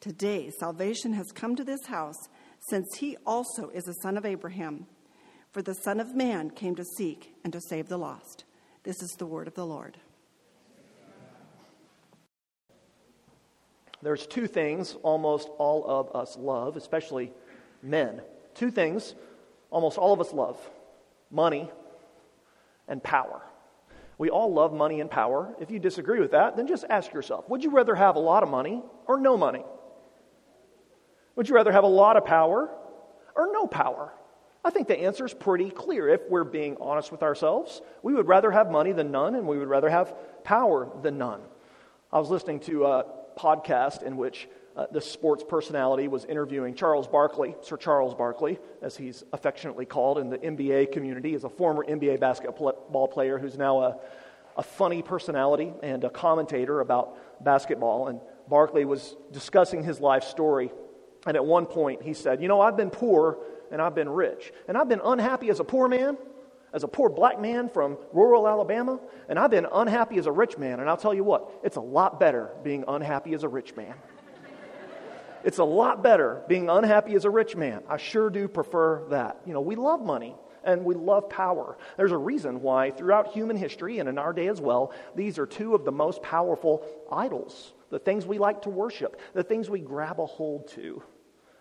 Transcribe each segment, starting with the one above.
Today salvation has come to this house, since he also is a son of Abraham. For the Son of Man came to seek and to save the lost. This is the word of the Lord. There's two things almost all of us love, especially men. Two things almost all of us love money and power. We all love money and power. If you disagree with that, then just ask yourself would you rather have a lot of money or no money? Would you rather have a lot of power or no power? I think the answer is pretty clear. If we're being honest with ourselves, we would rather have money than none, and we would rather have power than none. I was listening to a podcast in which uh, the sports personality was interviewing Charles Barkley, Sir Charles Barkley, as he's affectionately called in the NBA community, is a former NBA basketball player who's now a, a funny personality and a commentator about basketball. And Barkley was discussing his life story. And at one point, he said, You know, I've been poor and I've been rich. And I've been unhappy as a poor man, as a poor black man from rural Alabama, and I've been unhappy as a rich man. And I'll tell you what, it's a lot better being unhappy as a rich man. it's a lot better being unhappy as a rich man. I sure do prefer that. You know, we love money and we love power. There's a reason why, throughout human history and in our day as well, these are two of the most powerful idols. The things we like to worship, the things we grab a hold to.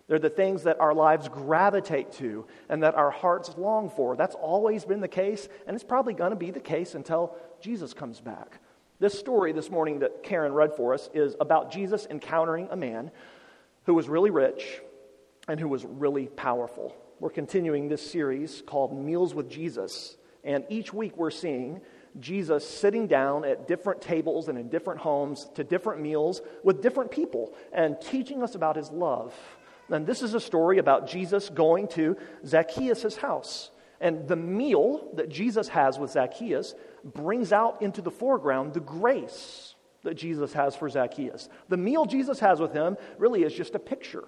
They're the things that our lives gravitate to and that our hearts long for. That's always been the case, and it's probably going to be the case until Jesus comes back. This story this morning that Karen read for us is about Jesus encountering a man who was really rich and who was really powerful. We're continuing this series called Meals with Jesus, and each week we're seeing Jesus sitting down at different tables and in different homes to different meals with different people and teaching us about his love and this is a story about Jesus going to Zacchaeus' house. And the meal that Jesus has with Zacchaeus brings out into the foreground the grace that Jesus has for Zacchaeus. The meal Jesus has with him really is just a picture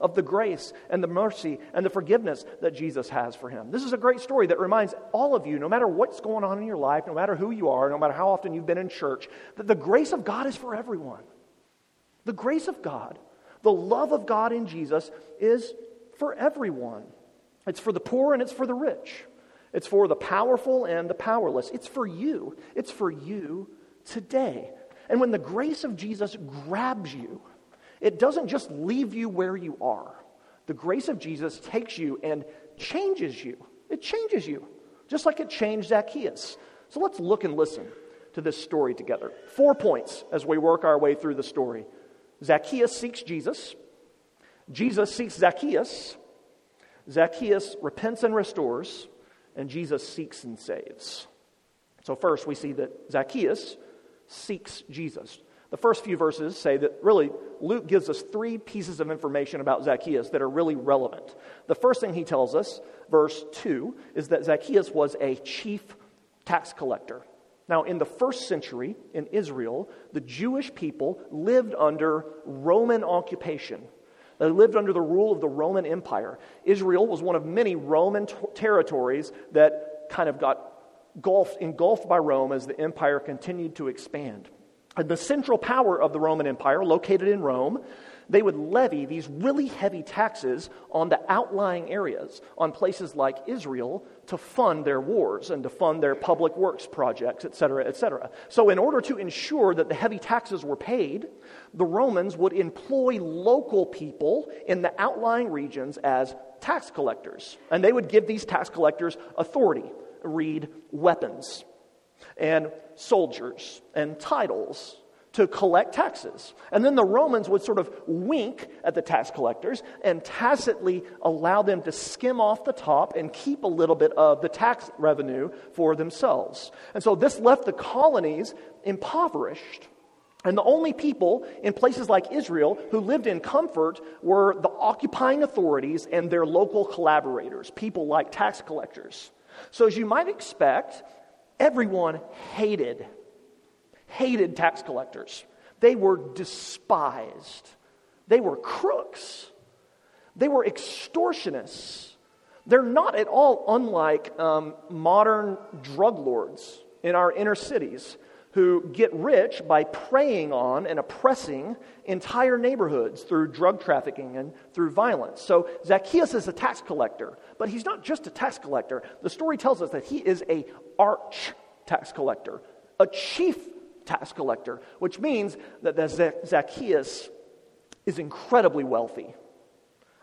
of the grace and the mercy and the forgiveness that Jesus has for him. This is a great story that reminds all of you, no matter what's going on in your life, no matter who you are, no matter how often you've been in church, that the grace of God is for everyone. The grace of God the love of God in Jesus is for everyone. It's for the poor and it's for the rich. It's for the powerful and the powerless. It's for you. It's for you today. And when the grace of Jesus grabs you, it doesn't just leave you where you are. The grace of Jesus takes you and changes you. It changes you, just like it changed Zacchaeus. So let's look and listen to this story together. Four points as we work our way through the story. Zacchaeus seeks Jesus. Jesus seeks Zacchaeus. Zacchaeus repents and restores. And Jesus seeks and saves. So, first, we see that Zacchaeus seeks Jesus. The first few verses say that really Luke gives us three pieces of information about Zacchaeus that are really relevant. The first thing he tells us, verse 2, is that Zacchaeus was a chief tax collector. Now, in the first century in Israel, the Jewish people lived under Roman occupation. They lived under the rule of the Roman Empire. Israel was one of many Roman t- territories that kind of got engulfed, engulfed by Rome as the empire continued to expand. The central power of the Roman Empire, located in Rome, they would levy these really heavy taxes on the outlying areas, on places like Israel, to fund their wars and to fund their public works projects, et cetera, et cetera. So, in order to ensure that the heavy taxes were paid, the Romans would employ local people in the outlying regions as tax collectors. And they would give these tax collectors authority read weapons and soldiers and titles to collect taxes. And then the Romans would sort of wink at the tax collectors and tacitly allow them to skim off the top and keep a little bit of the tax revenue for themselves. And so this left the colonies impoverished. And the only people in places like Israel who lived in comfort were the occupying authorities and their local collaborators, people like tax collectors. So, as you might expect, everyone hated hated tax collectors. They were despised. They were crooks. They were extortionists. They're not at all unlike um, modern drug lords in our inner cities who get rich by preying on and oppressing entire neighborhoods through drug trafficking and through violence. So Zacchaeus is a tax collector, but he's not just a tax collector. The story tells us that he is a arch tax collector, a chief tax collector, which means that the Zacchaeus is incredibly wealthy.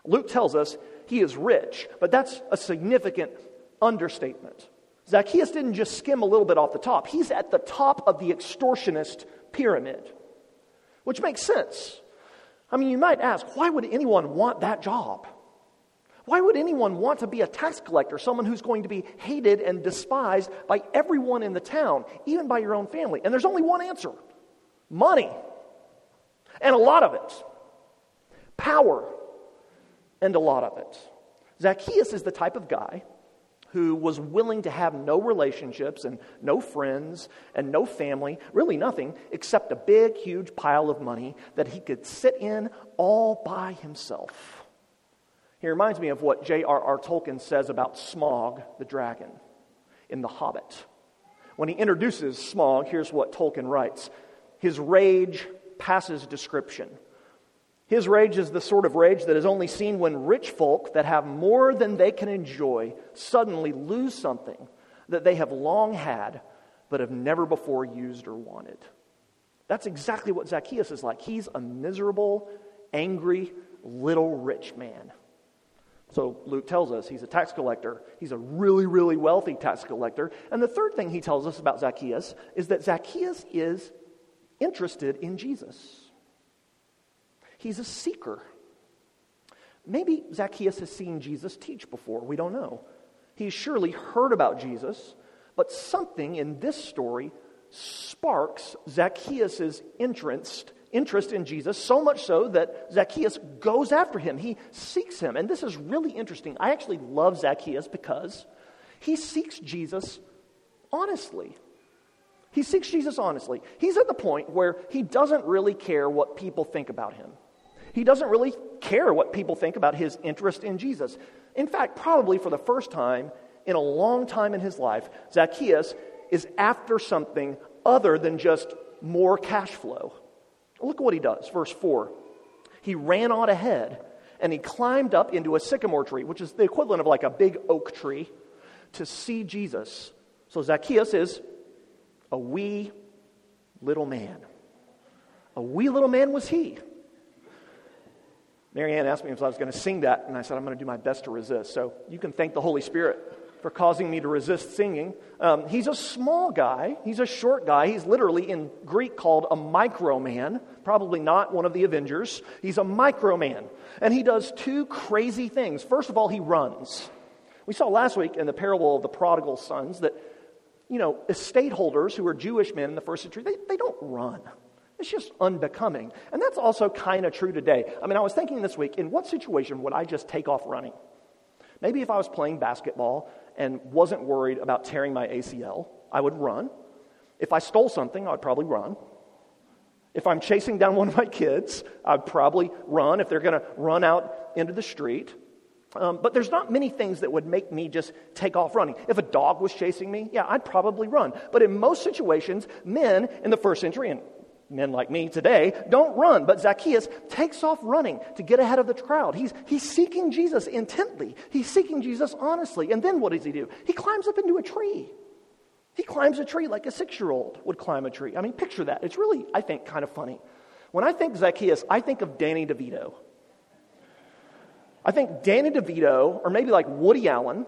Luke tells us he is rich, but that's a significant understatement. Zacchaeus didn't just skim a little bit off the top, he's at the top of the extortionist pyramid, which makes sense. I mean, you might ask, why would anyone want that job? Why would anyone want to be a tax collector, someone who's going to be hated and despised by everyone in the town, even by your own family? And there's only one answer money. And a lot of it. Power. And a lot of it. Zacchaeus is the type of guy who was willing to have no relationships and no friends and no family, really nothing, except a big, huge pile of money that he could sit in all by himself. He reminds me of what J.R.R. Tolkien says about Smaug the dragon in The Hobbit. When he introduces Smaug, here's what Tolkien writes His rage passes description. His rage is the sort of rage that is only seen when rich folk that have more than they can enjoy suddenly lose something that they have long had but have never before used or wanted. That's exactly what Zacchaeus is like. He's a miserable, angry, little rich man. So Luke tells us he's a tax collector. He's a really, really wealthy tax collector. And the third thing he tells us about Zacchaeus is that Zacchaeus is interested in Jesus. He's a seeker. Maybe Zacchaeus has seen Jesus teach before. We don't know. He's surely heard about Jesus, but something in this story sparks Zacchaeus' interest interest in Jesus, so much so that Zacchaeus goes after him. He seeks him. And this is really interesting. I actually love Zacchaeus because he seeks Jesus honestly. He seeks Jesus honestly. He's at the point where he doesn't really care what people think about him. He doesn't really care what people think about his interest in Jesus. In fact, probably for the first time in a long time in his life, Zacchaeus is after something other than just more cash flow. Look what he does. Verse 4. He ran on ahead and he climbed up into a sycamore tree, which is the equivalent of like a big oak tree, to see Jesus. So Zacchaeus is a wee little man. A wee little man was he. Marianne asked me if I was going to sing that, and I said, I'm going to do my best to resist. So you can thank the Holy Spirit for causing me to resist singing. Um, he's a small guy. He's a short guy. He's literally in Greek called a microman, probably not one of the Avengers. He's a microman. And he does two crazy things. First of all, he runs. We saw last week in the parable of the prodigal sons that, you know, estate holders who are Jewish men in the first century, they, they don't run. It's just unbecoming. And that's also kind of true today. I mean, I was thinking this week, in what situation would I just take off running? Maybe if I was playing basketball and wasn't worried about tearing my ACL, I would run. If I stole something, I would probably run. If I'm chasing down one of my kids, I'd probably run if they're going to run out into the street. Um, but there's not many things that would make me just take off running. If a dog was chasing me, yeah, I'd probably run. But in most situations, men in the first century, and men like me today don't run, but Zacchaeus takes off running to get ahead of the crowd. He's, he's seeking Jesus intently, he's seeking Jesus honestly. And then what does he do? He climbs up into a tree. He climbs a tree like a six year old would climb a tree. I mean, picture that. It's really, I think, kind of funny. When I think Zacchaeus, I think of Danny DeVito. I think Danny DeVito, or maybe like Woody Allen,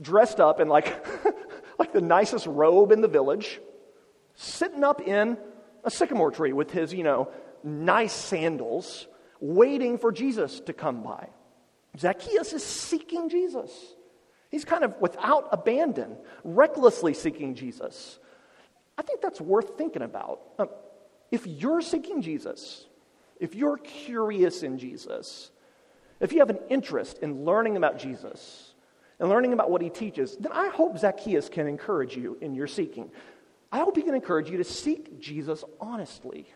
dressed up in like, like the nicest robe in the village, sitting up in a sycamore tree with his, you know, nice sandals, waiting for Jesus to come by. Zacchaeus is seeking Jesus. He's kind of without abandon, recklessly seeking Jesus. I think that's worth thinking about. Um, if you're seeking Jesus, if you're curious in Jesus, if you have an interest in learning about Jesus and learning about what he teaches, then I hope Zacchaeus can encourage you in your seeking. I hope he can encourage you to seek Jesus honestly.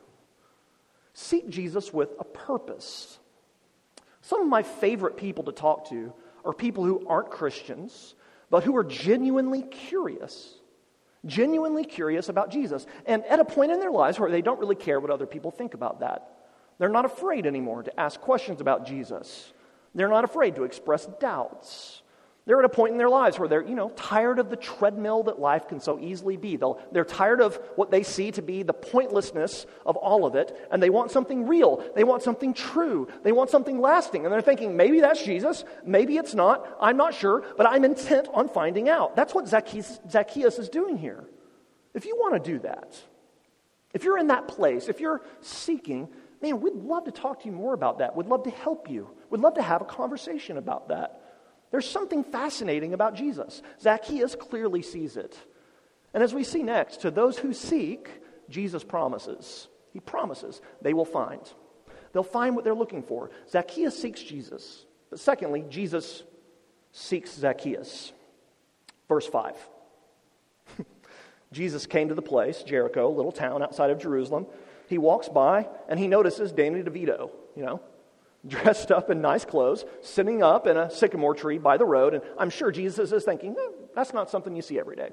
Seek Jesus with a purpose. Some of my favorite people to talk to are people who aren't Christians, but who are genuinely curious. Genuinely curious about Jesus. And at a point in their lives where they don't really care what other people think about that. They're not afraid anymore to ask questions about Jesus. They're not afraid to express doubts. They're at a point in their lives where they're, you know, tired of the treadmill that life can so easily be. they they're tired of what they see to be the pointlessness of all of it, and they want something real. They want something true. They want something lasting. And they're thinking, maybe that's Jesus, maybe it's not. I'm not sure, but I'm intent on finding out. That's what Zacchaeus, Zacchaeus is doing here. If you want to do that, if you're in that place, if you're seeking, man, we'd love to talk to you more about that. We'd love to help you. We'd love to have a conversation about that. There's something fascinating about Jesus. Zacchaeus clearly sees it. And as we see next, to those who seek, Jesus promises. He promises they will find. They'll find what they're looking for. Zacchaeus seeks Jesus. But secondly, Jesus seeks Zacchaeus. Verse 5. Jesus came to the place, Jericho, a little town outside of Jerusalem. He walks by and he notices Danny DeVito, you know, dressed up in nice clothes, sitting up in a sycamore tree by the road. And I'm sure Jesus is thinking, eh, that's not something you see every day.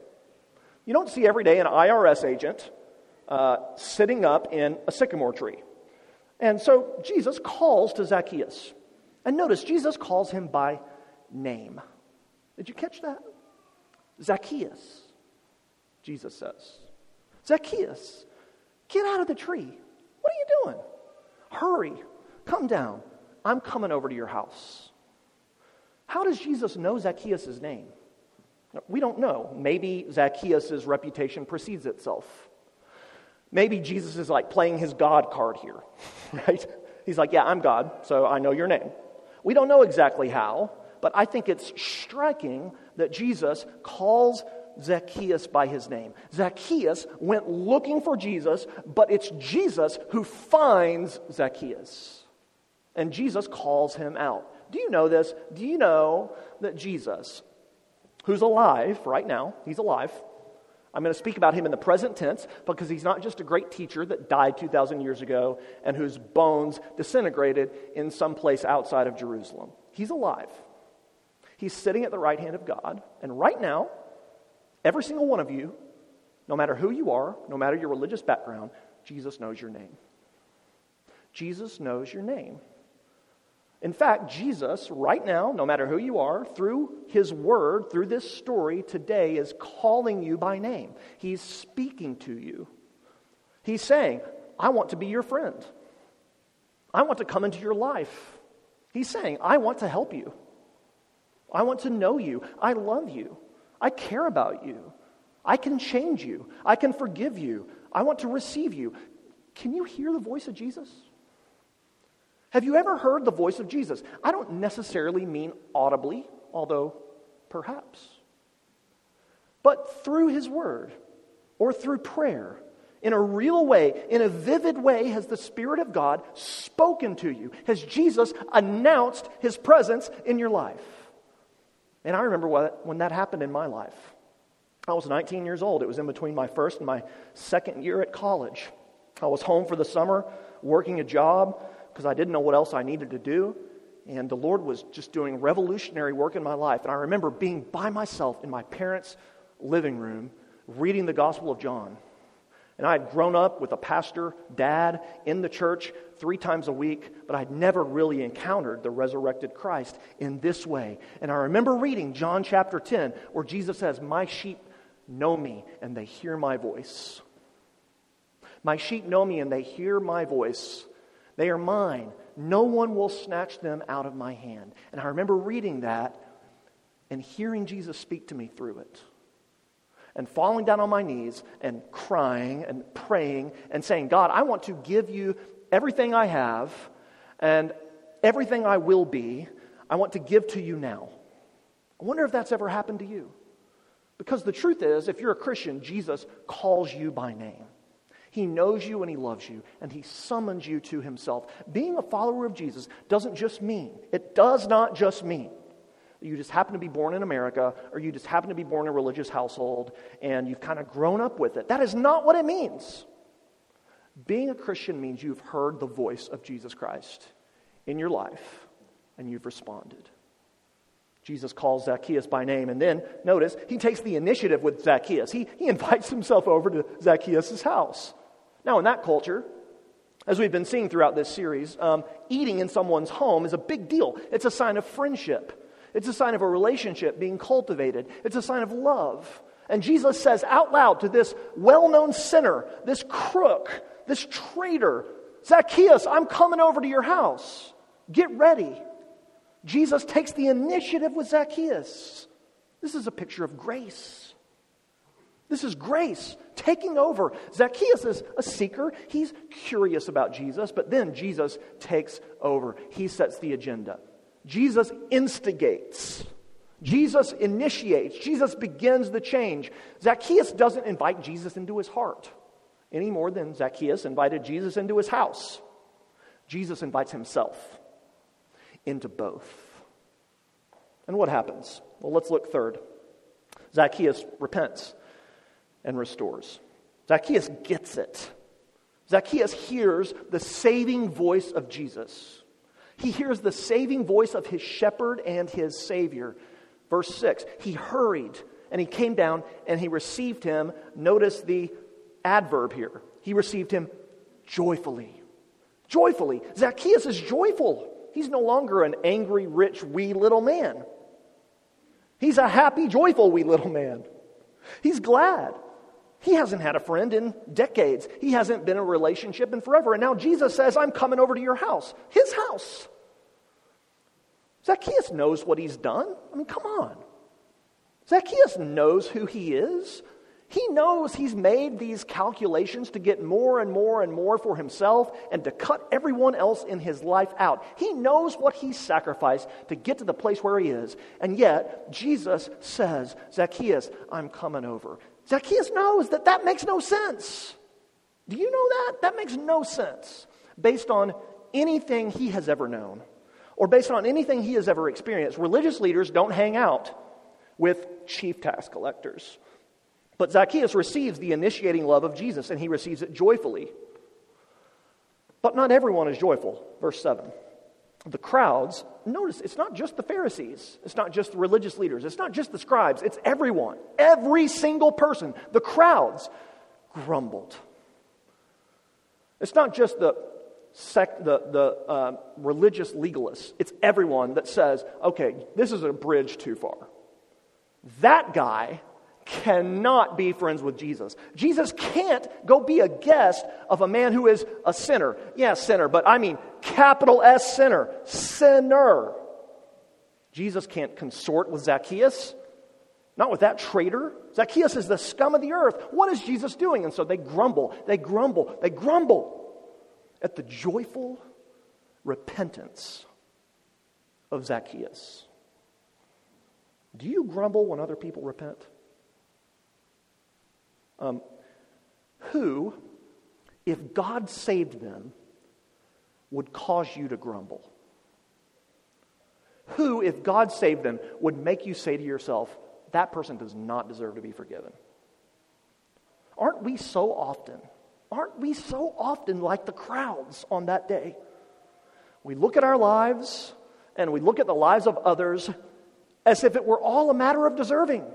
You don't see every day an IRS agent uh, sitting up in a sycamore tree. And so Jesus calls to Zacchaeus. And notice, Jesus calls him by name. Did you catch that? Zacchaeus, Jesus says. Zacchaeus, get out of the tree. What are you doing? Hurry, come down. I'm coming over to your house. How does Jesus know Zacchaeus' name? We don't know. Maybe Zacchaeus' reputation precedes itself. Maybe Jesus is like playing his God card here, right? He's like, Yeah, I'm God, so I know your name. We don't know exactly how, but I think it's striking that Jesus calls Zacchaeus by his name. Zacchaeus went looking for Jesus, but it's Jesus who finds Zacchaeus. And Jesus calls him out. Do you know this? Do you know that Jesus, who's alive right now, he's alive. I'm going to speak about him in the present tense because he's not just a great teacher that died 2,000 years ago and whose bones disintegrated in some place outside of Jerusalem. He's alive. He's sitting at the right hand of God. And right now, every single one of you, no matter who you are, no matter your religious background, Jesus knows your name. Jesus knows your name. In fact, Jesus, right now, no matter who you are, through his word, through this story today, is calling you by name. He's speaking to you. He's saying, I want to be your friend. I want to come into your life. He's saying, I want to help you. I want to know you. I love you. I care about you. I can change you. I can forgive you. I want to receive you. Can you hear the voice of Jesus? Have you ever heard the voice of Jesus? I don't necessarily mean audibly, although perhaps. But through his word or through prayer, in a real way, in a vivid way, has the Spirit of God spoken to you? Has Jesus announced his presence in your life? And I remember what, when that happened in my life. I was 19 years old. It was in between my first and my second year at college. I was home for the summer, working a job because I didn't know what else I needed to do. And the Lord was just doing revolutionary work in my life. And I remember being by myself in my parents' living room reading the Gospel of John. And I had grown up with a pastor, dad, in the church three times a week, but I'd never really encountered the resurrected Christ in this way. And I remember reading John chapter 10, where Jesus says, My sheep know me and they hear my voice. My sheep know me and they hear my voice. They are mine. No one will snatch them out of my hand. And I remember reading that and hearing Jesus speak to me through it and falling down on my knees and crying and praying and saying, God, I want to give you everything I have and everything I will be. I want to give to you now. I wonder if that's ever happened to you. Because the truth is, if you're a Christian, Jesus calls you by name. He knows you and He loves you, and He summons you to Himself. Being a follower of Jesus doesn't just mean, it does not just mean you just happen to be born in America, or you just happen to be born in a religious household, and you've kind of grown up with it. That is not what it means. Being a Christian means you've heard the voice of Jesus Christ in your life, and you've responded. Jesus calls Zacchaeus by name, and then notice he takes the initiative with Zacchaeus. He, he invites himself over to Zacchaeus' house. Now, in that culture, as we've been seeing throughout this series, um, eating in someone's home is a big deal. It's a sign of friendship. It's a sign of a relationship being cultivated. It's a sign of love. And Jesus says out loud to this well known sinner, this crook, this traitor, Zacchaeus, I'm coming over to your house. Get ready. Jesus takes the initiative with Zacchaeus. This is a picture of grace. This is grace taking over. Zacchaeus is a seeker. He's curious about Jesus, but then Jesus takes over. He sets the agenda. Jesus instigates. Jesus initiates. Jesus begins the change. Zacchaeus doesn't invite Jesus into his heart any more than Zacchaeus invited Jesus into his house. Jesus invites himself into both. And what happens? Well, let's look third. Zacchaeus repents and restores. Zacchaeus gets it. Zacchaeus hears the saving voice of Jesus. He hears the saving voice of his shepherd and his Savior. Verse 6 He hurried and he came down and he received him. Notice the adverb here. He received him joyfully. Joyfully. Zacchaeus is joyful. He's no longer an angry, rich, wee little man. He's a happy, joyful, wee little man. He's glad. He hasn't had a friend in decades. He hasn't been in a relationship in forever. And now Jesus says, I'm coming over to your house, his house. Zacchaeus knows what he's done. I mean, come on. Zacchaeus knows who he is. He knows he's made these calculations to get more and more and more for himself and to cut everyone else in his life out. He knows what he sacrificed to get to the place where he is. And yet, Jesus says, Zacchaeus, I'm coming over. Zacchaeus knows that that makes no sense. Do you know that? That makes no sense based on anything he has ever known or based on anything he has ever experienced. Religious leaders don't hang out with chief tax collectors. But Zacchaeus receives the initiating love of Jesus and he receives it joyfully. But not everyone is joyful. Verse 7 the crowds, notice it's not just the Pharisees, it's not just the religious leaders, it's not just the scribes, it's everyone. Every single person. The crowds grumbled. It's not just the, sect, the, the uh, religious legalists, it's everyone that says, okay, this is a bridge too far. That guy cannot be friends with Jesus. Jesus can't go be a guest of a man who is a sinner. Yeah, sinner, but I mean capital S sinner. Sinner. Jesus can't consort with Zacchaeus. Not with that traitor. Zacchaeus is the scum of the earth. What is Jesus doing? And so they grumble, they grumble, they grumble at the joyful repentance of Zacchaeus. Do you grumble when other people repent? Um, who, if God saved them, would cause you to grumble? Who, if God saved them, would make you say to yourself, that person does not deserve to be forgiven? Aren't we so often, aren't we so often like the crowds on that day? We look at our lives and we look at the lives of others as if it were all a matter of deserving,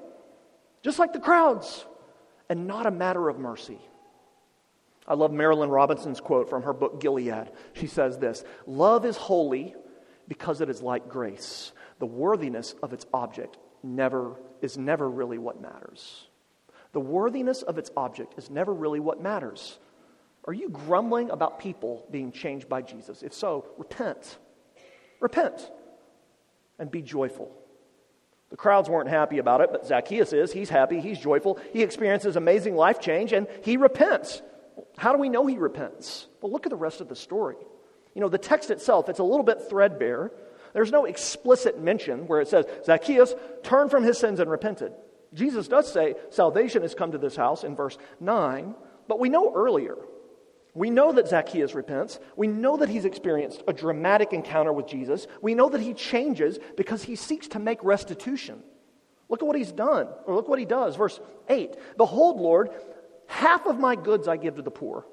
just like the crowds and not a matter of mercy. I love Marilynne Robinson's quote from her book Gilead. She says this Love is holy because it is like grace. The worthiness of its object never, is never really what matters. The worthiness of its object is never really what matters. Are you grumbling about people being changed by Jesus? If so, repent. Repent and be joyful. The crowds weren't happy about it, but Zacchaeus is. He's happy, he's joyful, he experiences amazing life change, and he repents. How do we know he repents? Well, look at the rest of the story. You know, the text itself, it's a little bit threadbare. There's no explicit mention where it says, Zacchaeus turned from his sins and repented. Jesus does say salvation has come to this house in verse 9, but we know earlier. We know that Zacchaeus repents. We know that he's experienced a dramatic encounter with Jesus. We know that he changes because he seeks to make restitution. Look at what he's done, or look what he does. Verse 8 Behold, Lord, half of my goods I give to the poor.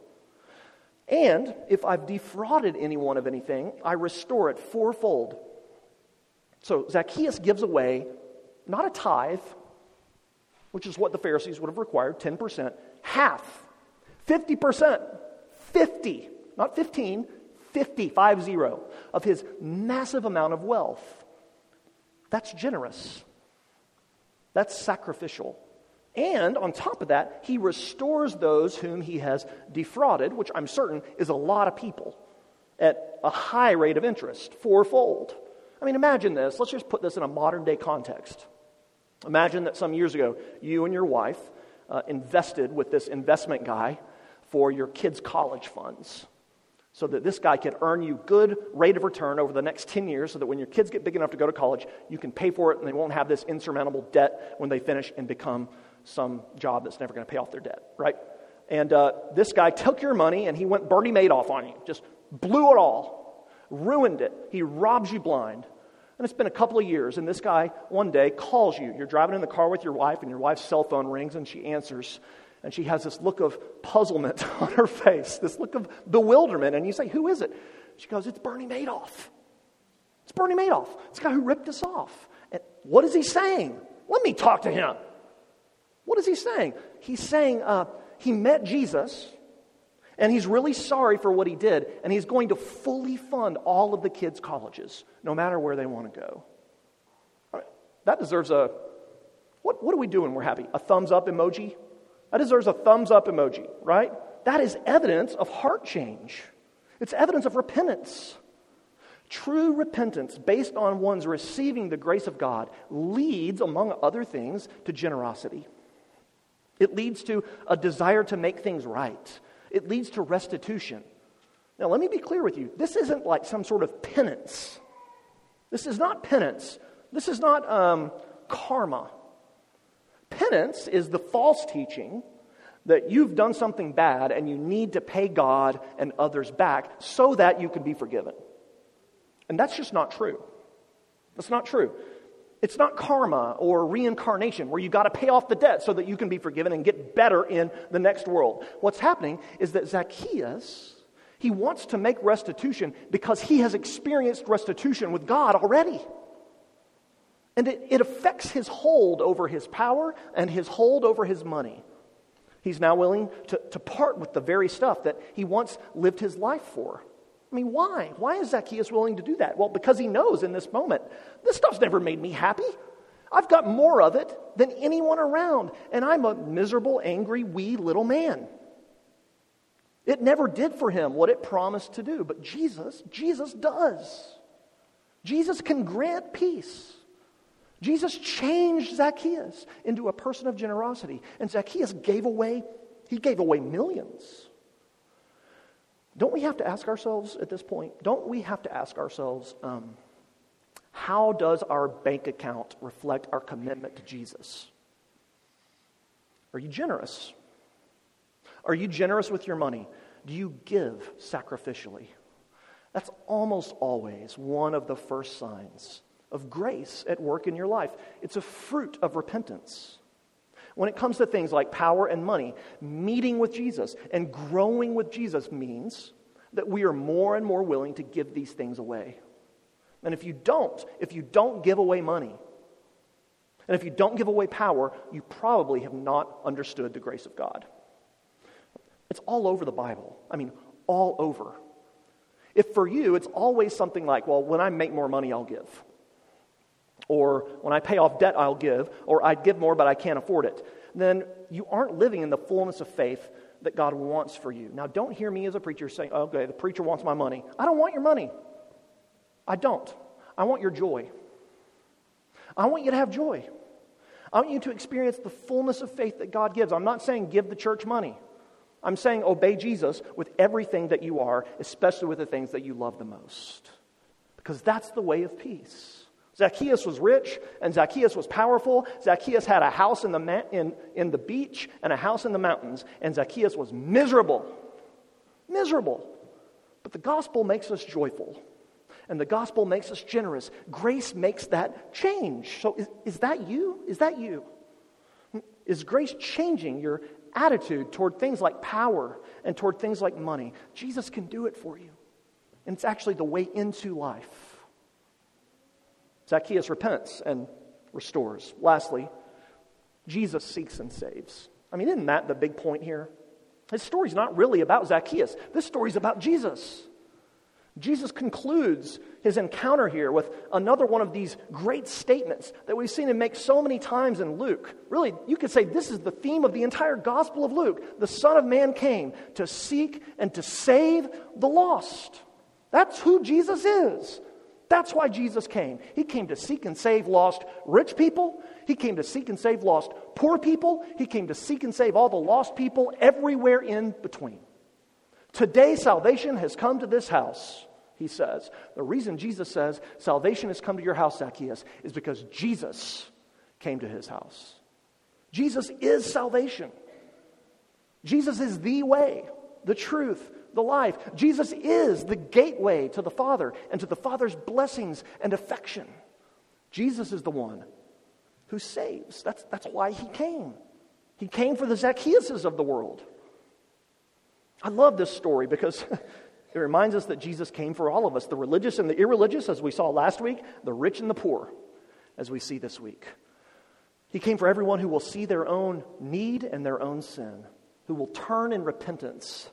And if I've defrauded anyone of anything, I restore it fourfold. So Zacchaeus gives away not a tithe, which is what the Pharisees would have required 10%, half, 50%, 50, not 15, 50, 5 0, of his massive amount of wealth. That's generous. That's sacrificial. And on top of that, he restores those whom he has defrauded, which I'm certain is a lot of people, at a high rate of interest, fourfold. I mean, imagine this. Let's just put this in a modern day context. Imagine that some years ago, you and your wife uh, invested with this investment guy for your kids' college funds so that this guy could earn you good rate of return over the next 10 years so that when your kids get big enough to go to college you can pay for it and they won't have this insurmountable debt when they finish and become some job that's never going to pay off their debt right and uh, this guy took your money and he went bernie madoff on you just blew it all ruined it he robs you blind and it's been a couple of years, and this guy one day calls you. You're driving in the car with your wife, and your wife's cell phone rings, and she answers. And she has this look of puzzlement on her face, this look of bewilderment. And you say, Who is it? She goes, It's Bernie Madoff. It's Bernie Madoff. It's the guy who ripped us off. And what is he saying? Let me talk to him. What is he saying? He's saying uh, he met Jesus and he's really sorry for what he did, and he's going to fully fund all of the kids' colleges, no matter where they want to go. That deserves a what, what do we do when we're happy? A thumbs up emoji? That deserves a thumbs up emoji, right? That is evidence of heart change. It's evidence of repentance. True repentance, based on one's receiving the grace of God, leads, among other things, to generosity. It leads to a desire to make things right it leads to restitution. Now, let me be clear with you. This isn't like some sort of penance. This is not penance. This is not um, karma. Penance is the false teaching that you've done something bad and you need to pay God and others back so that you can be forgiven. And that's just not true. That's not true. It's not karma or reincarnation where you got to pay off the debt so that you can be forgiven and get better in the next world. What's happening is that Zacchaeus, he wants to make restitution because he has experienced restitution with God already. And it, it affects his hold over his power and his hold over his money. He's now willing to, to part with the very stuff that he once lived his life for. I mean, why? Why is Zacchaeus willing to do that? Well, because he knows in this moment, this stuff's never made me happy. I've got more of it than anyone around, and I'm a miserable, angry, wee little man. It never did for him what it promised to do, but Jesus, Jesus does. Jesus can grant peace. Jesus changed Zacchaeus into a person of generosity, and Zacchaeus gave away, he gave away millions. Don't we have to ask ourselves at this point, don't we have to ask ourselves, um, how does our bank account reflect our commitment to Jesus? Are you generous? Are you generous with your money? Do you give sacrificially? That's almost always one of the first signs of grace at work in your life. It's a fruit of repentance. When it comes to things like power and money, meeting with Jesus and growing with Jesus means that we are more and more willing to give these things away. And if you don't, if you don't give away money, and if you don't give away power, you probably have not understood the grace of God. It's all over the Bible. I mean, all over. If for you, it's always something like, well, when I make more money, I'll give. Or when I pay off debt, I'll give. Or I'd give more, but I can't afford it. Then you aren't living in the fullness of faith that God wants for you. Now, don't hear me as a preacher saying, okay, the preacher wants my money. I don't want your money. I don't. I want your joy. I want you to have joy. I want you to experience the fullness of faith that God gives. I'm not saying give the church money. I'm saying obey Jesus with everything that you are, especially with the things that you love the most. Because that's the way of peace. Zacchaeus was rich and Zacchaeus was powerful. Zacchaeus had a house in the, ma- in, in the beach and a house in the mountains, and Zacchaeus was miserable. Miserable. But the gospel makes us joyful, and the gospel makes us generous. Grace makes that change. So, is, is that you? Is that you? Is grace changing your attitude toward things like power and toward things like money? Jesus can do it for you. And it's actually the way into life. Zacchaeus repents and restores. Lastly, Jesus seeks and saves. I mean, isn't that the big point here? This story's not really about Zacchaeus. This story's about Jesus. Jesus concludes his encounter here with another one of these great statements that we've seen him make so many times in Luke. Really, you could say this is the theme of the entire Gospel of Luke. The Son of Man came to seek and to save the lost. That's who Jesus is. That's why Jesus came. He came to seek and save lost rich people. He came to seek and save lost poor people. He came to seek and save all the lost people everywhere in between. Today, salvation has come to this house, he says. The reason Jesus says salvation has come to your house, Zacchaeus, is because Jesus came to his house. Jesus is salvation. Jesus is the way, the truth, the life. Jesus is the gateway to the Father and to the Father's blessings and affection. Jesus is the one who saves. That's, that's why he came. He came for the Zacchaeuses of the world. I love this story because it reminds us that Jesus came for all of us the religious and the irreligious, as we saw last week, the rich and the poor, as we see this week. He came for everyone who will see their own need and their own sin, who will turn in repentance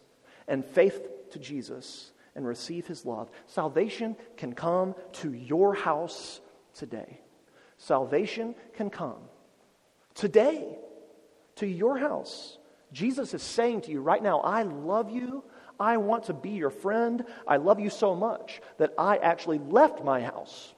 and faith to Jesus and receive his love, salvation can come to your house today. Salvation can come today to your house. Jesus is saying to you right now, I love you. I want to be your friend. I love you so much that I actually left my house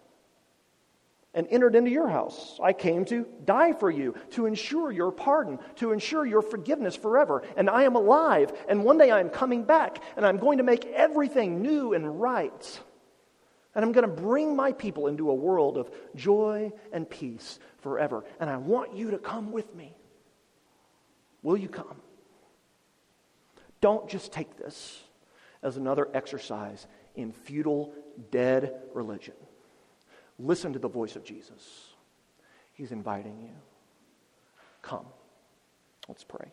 and entered into your house. I came to die for you, to ensure your pardon, to ensure your forgiveness forever. And I am alive, and one day I am coming back, and I'm going to make everything new and right. And I'm going to bring my people into a world of joy and peace forever. And I want you to come with me. Will you come? Don't just take this as another exercise in futile, dead religion. Listen to the voice of Jesus. He's inviting you. Come. Let's pray.